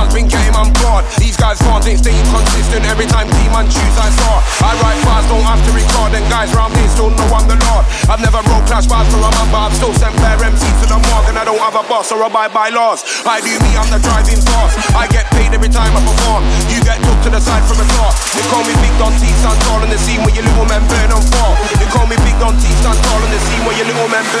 Around's been getting on board. These guys can't think staying consistent every time team and choose I saw. I write fast, don't have to record, and guys round here still know I'm the Lord. I've never wrote clash bars to remember, I've still sent fair MCs to the morgue, and I don't have a boss or abide by laws. I do me, I'm the driving force. I get paid every time I perform. You get took to the side from a top. They call me Big Don T, stand tall in the scene where your little men burn on fall. They call me Big Don T, stand tall in the scene where your little men burn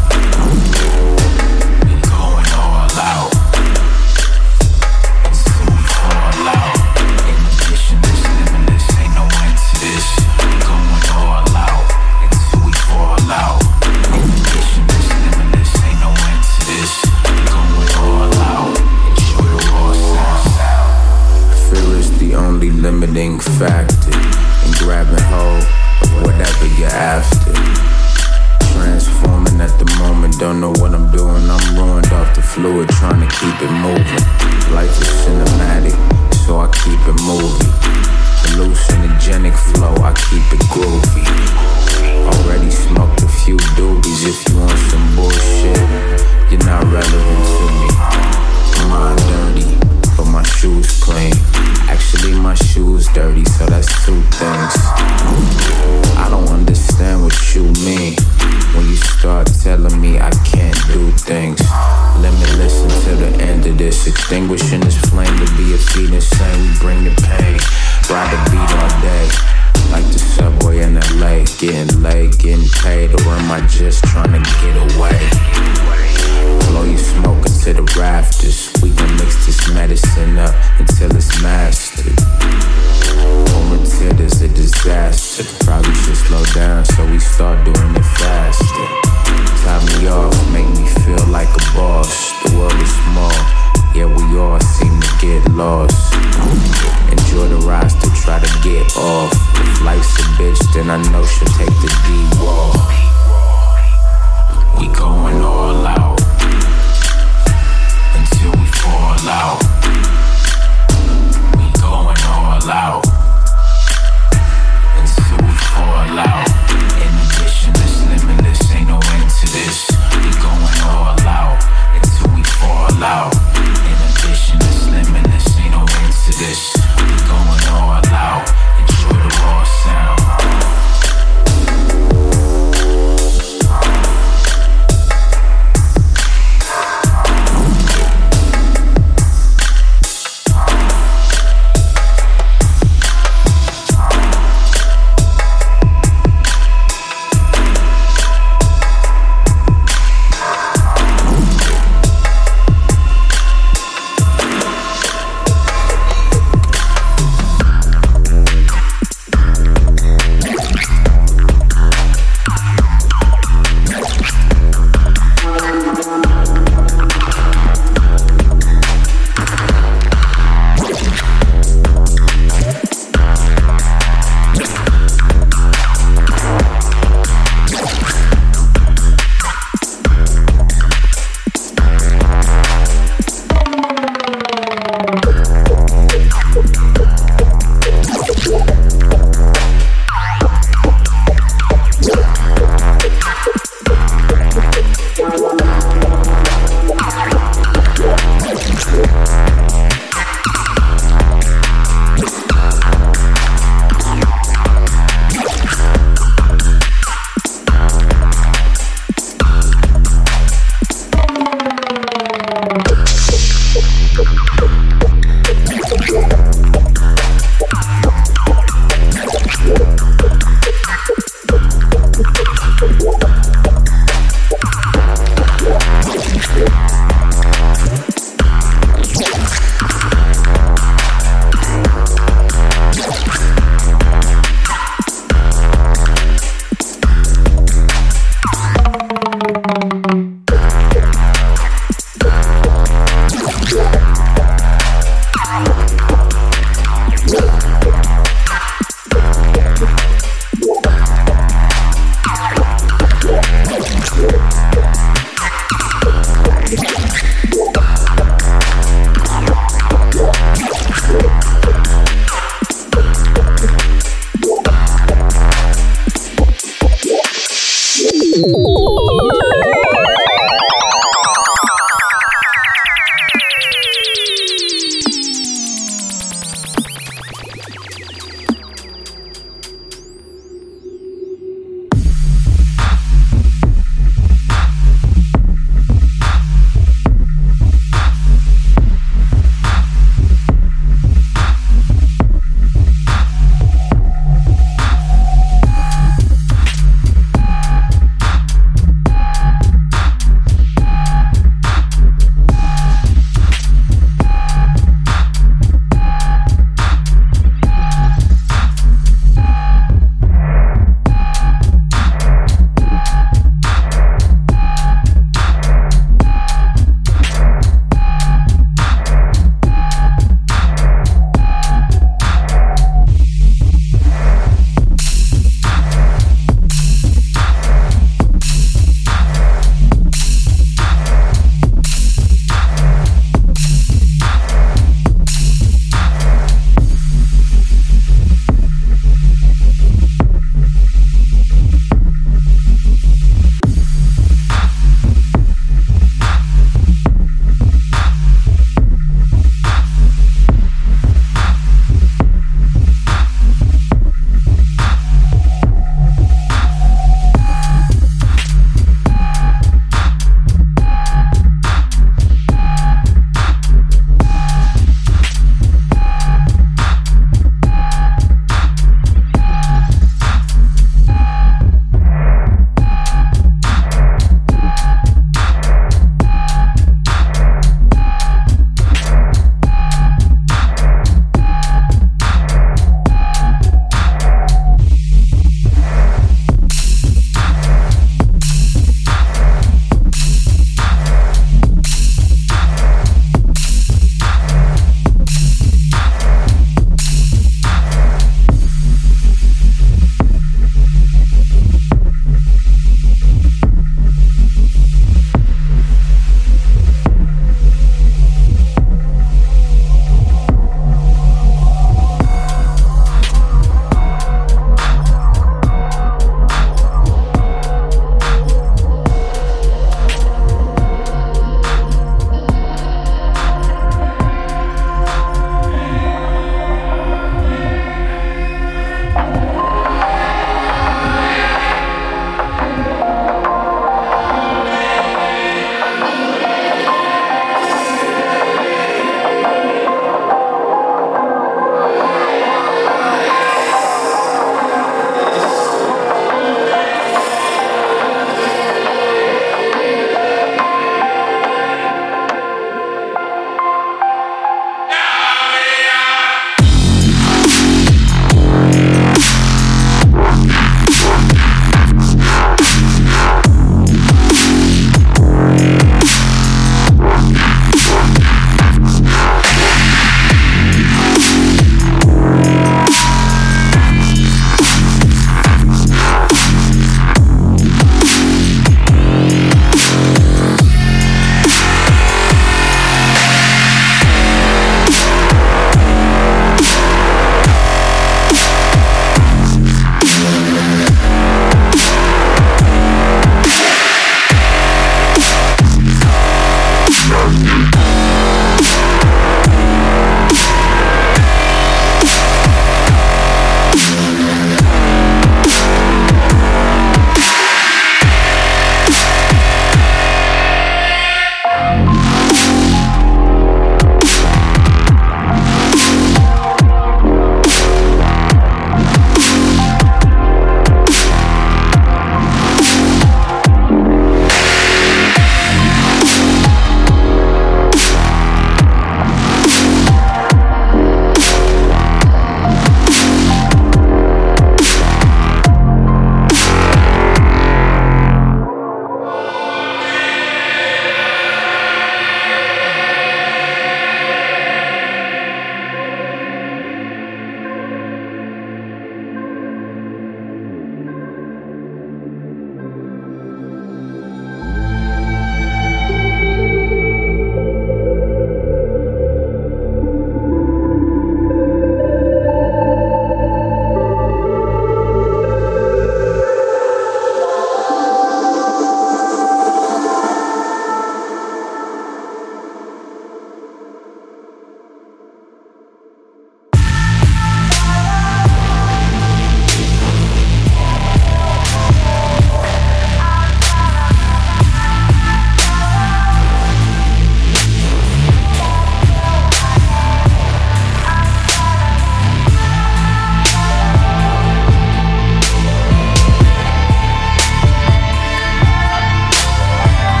slow down so we start doing it faster. Tie me off, make me feel like a boss. The world is small, yeah, we all seem to get lost. Enjoy the rise to try to get off. If life's a bitch, then I know she'll take the D-wall. We going all out until we fall out. We going all out fall out. In addition, this limitless ain't no end to this. We going all out until we fall out. In addition, this limitless ain't no end to this. We going all out.